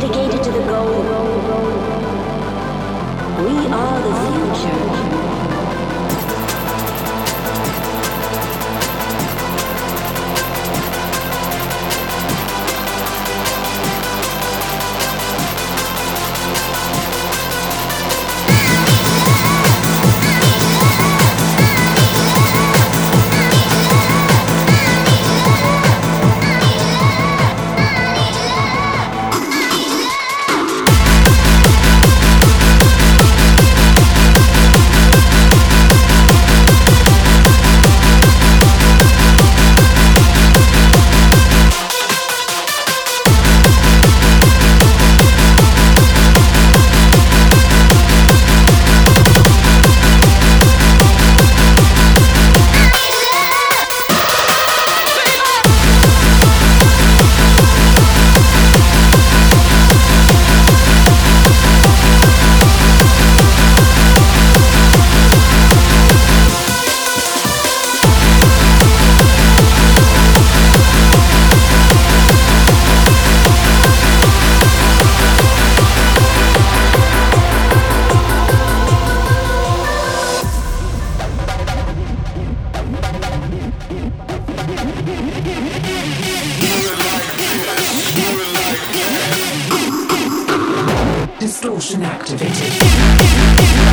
dedicated to the goal. We are the Distortion activated.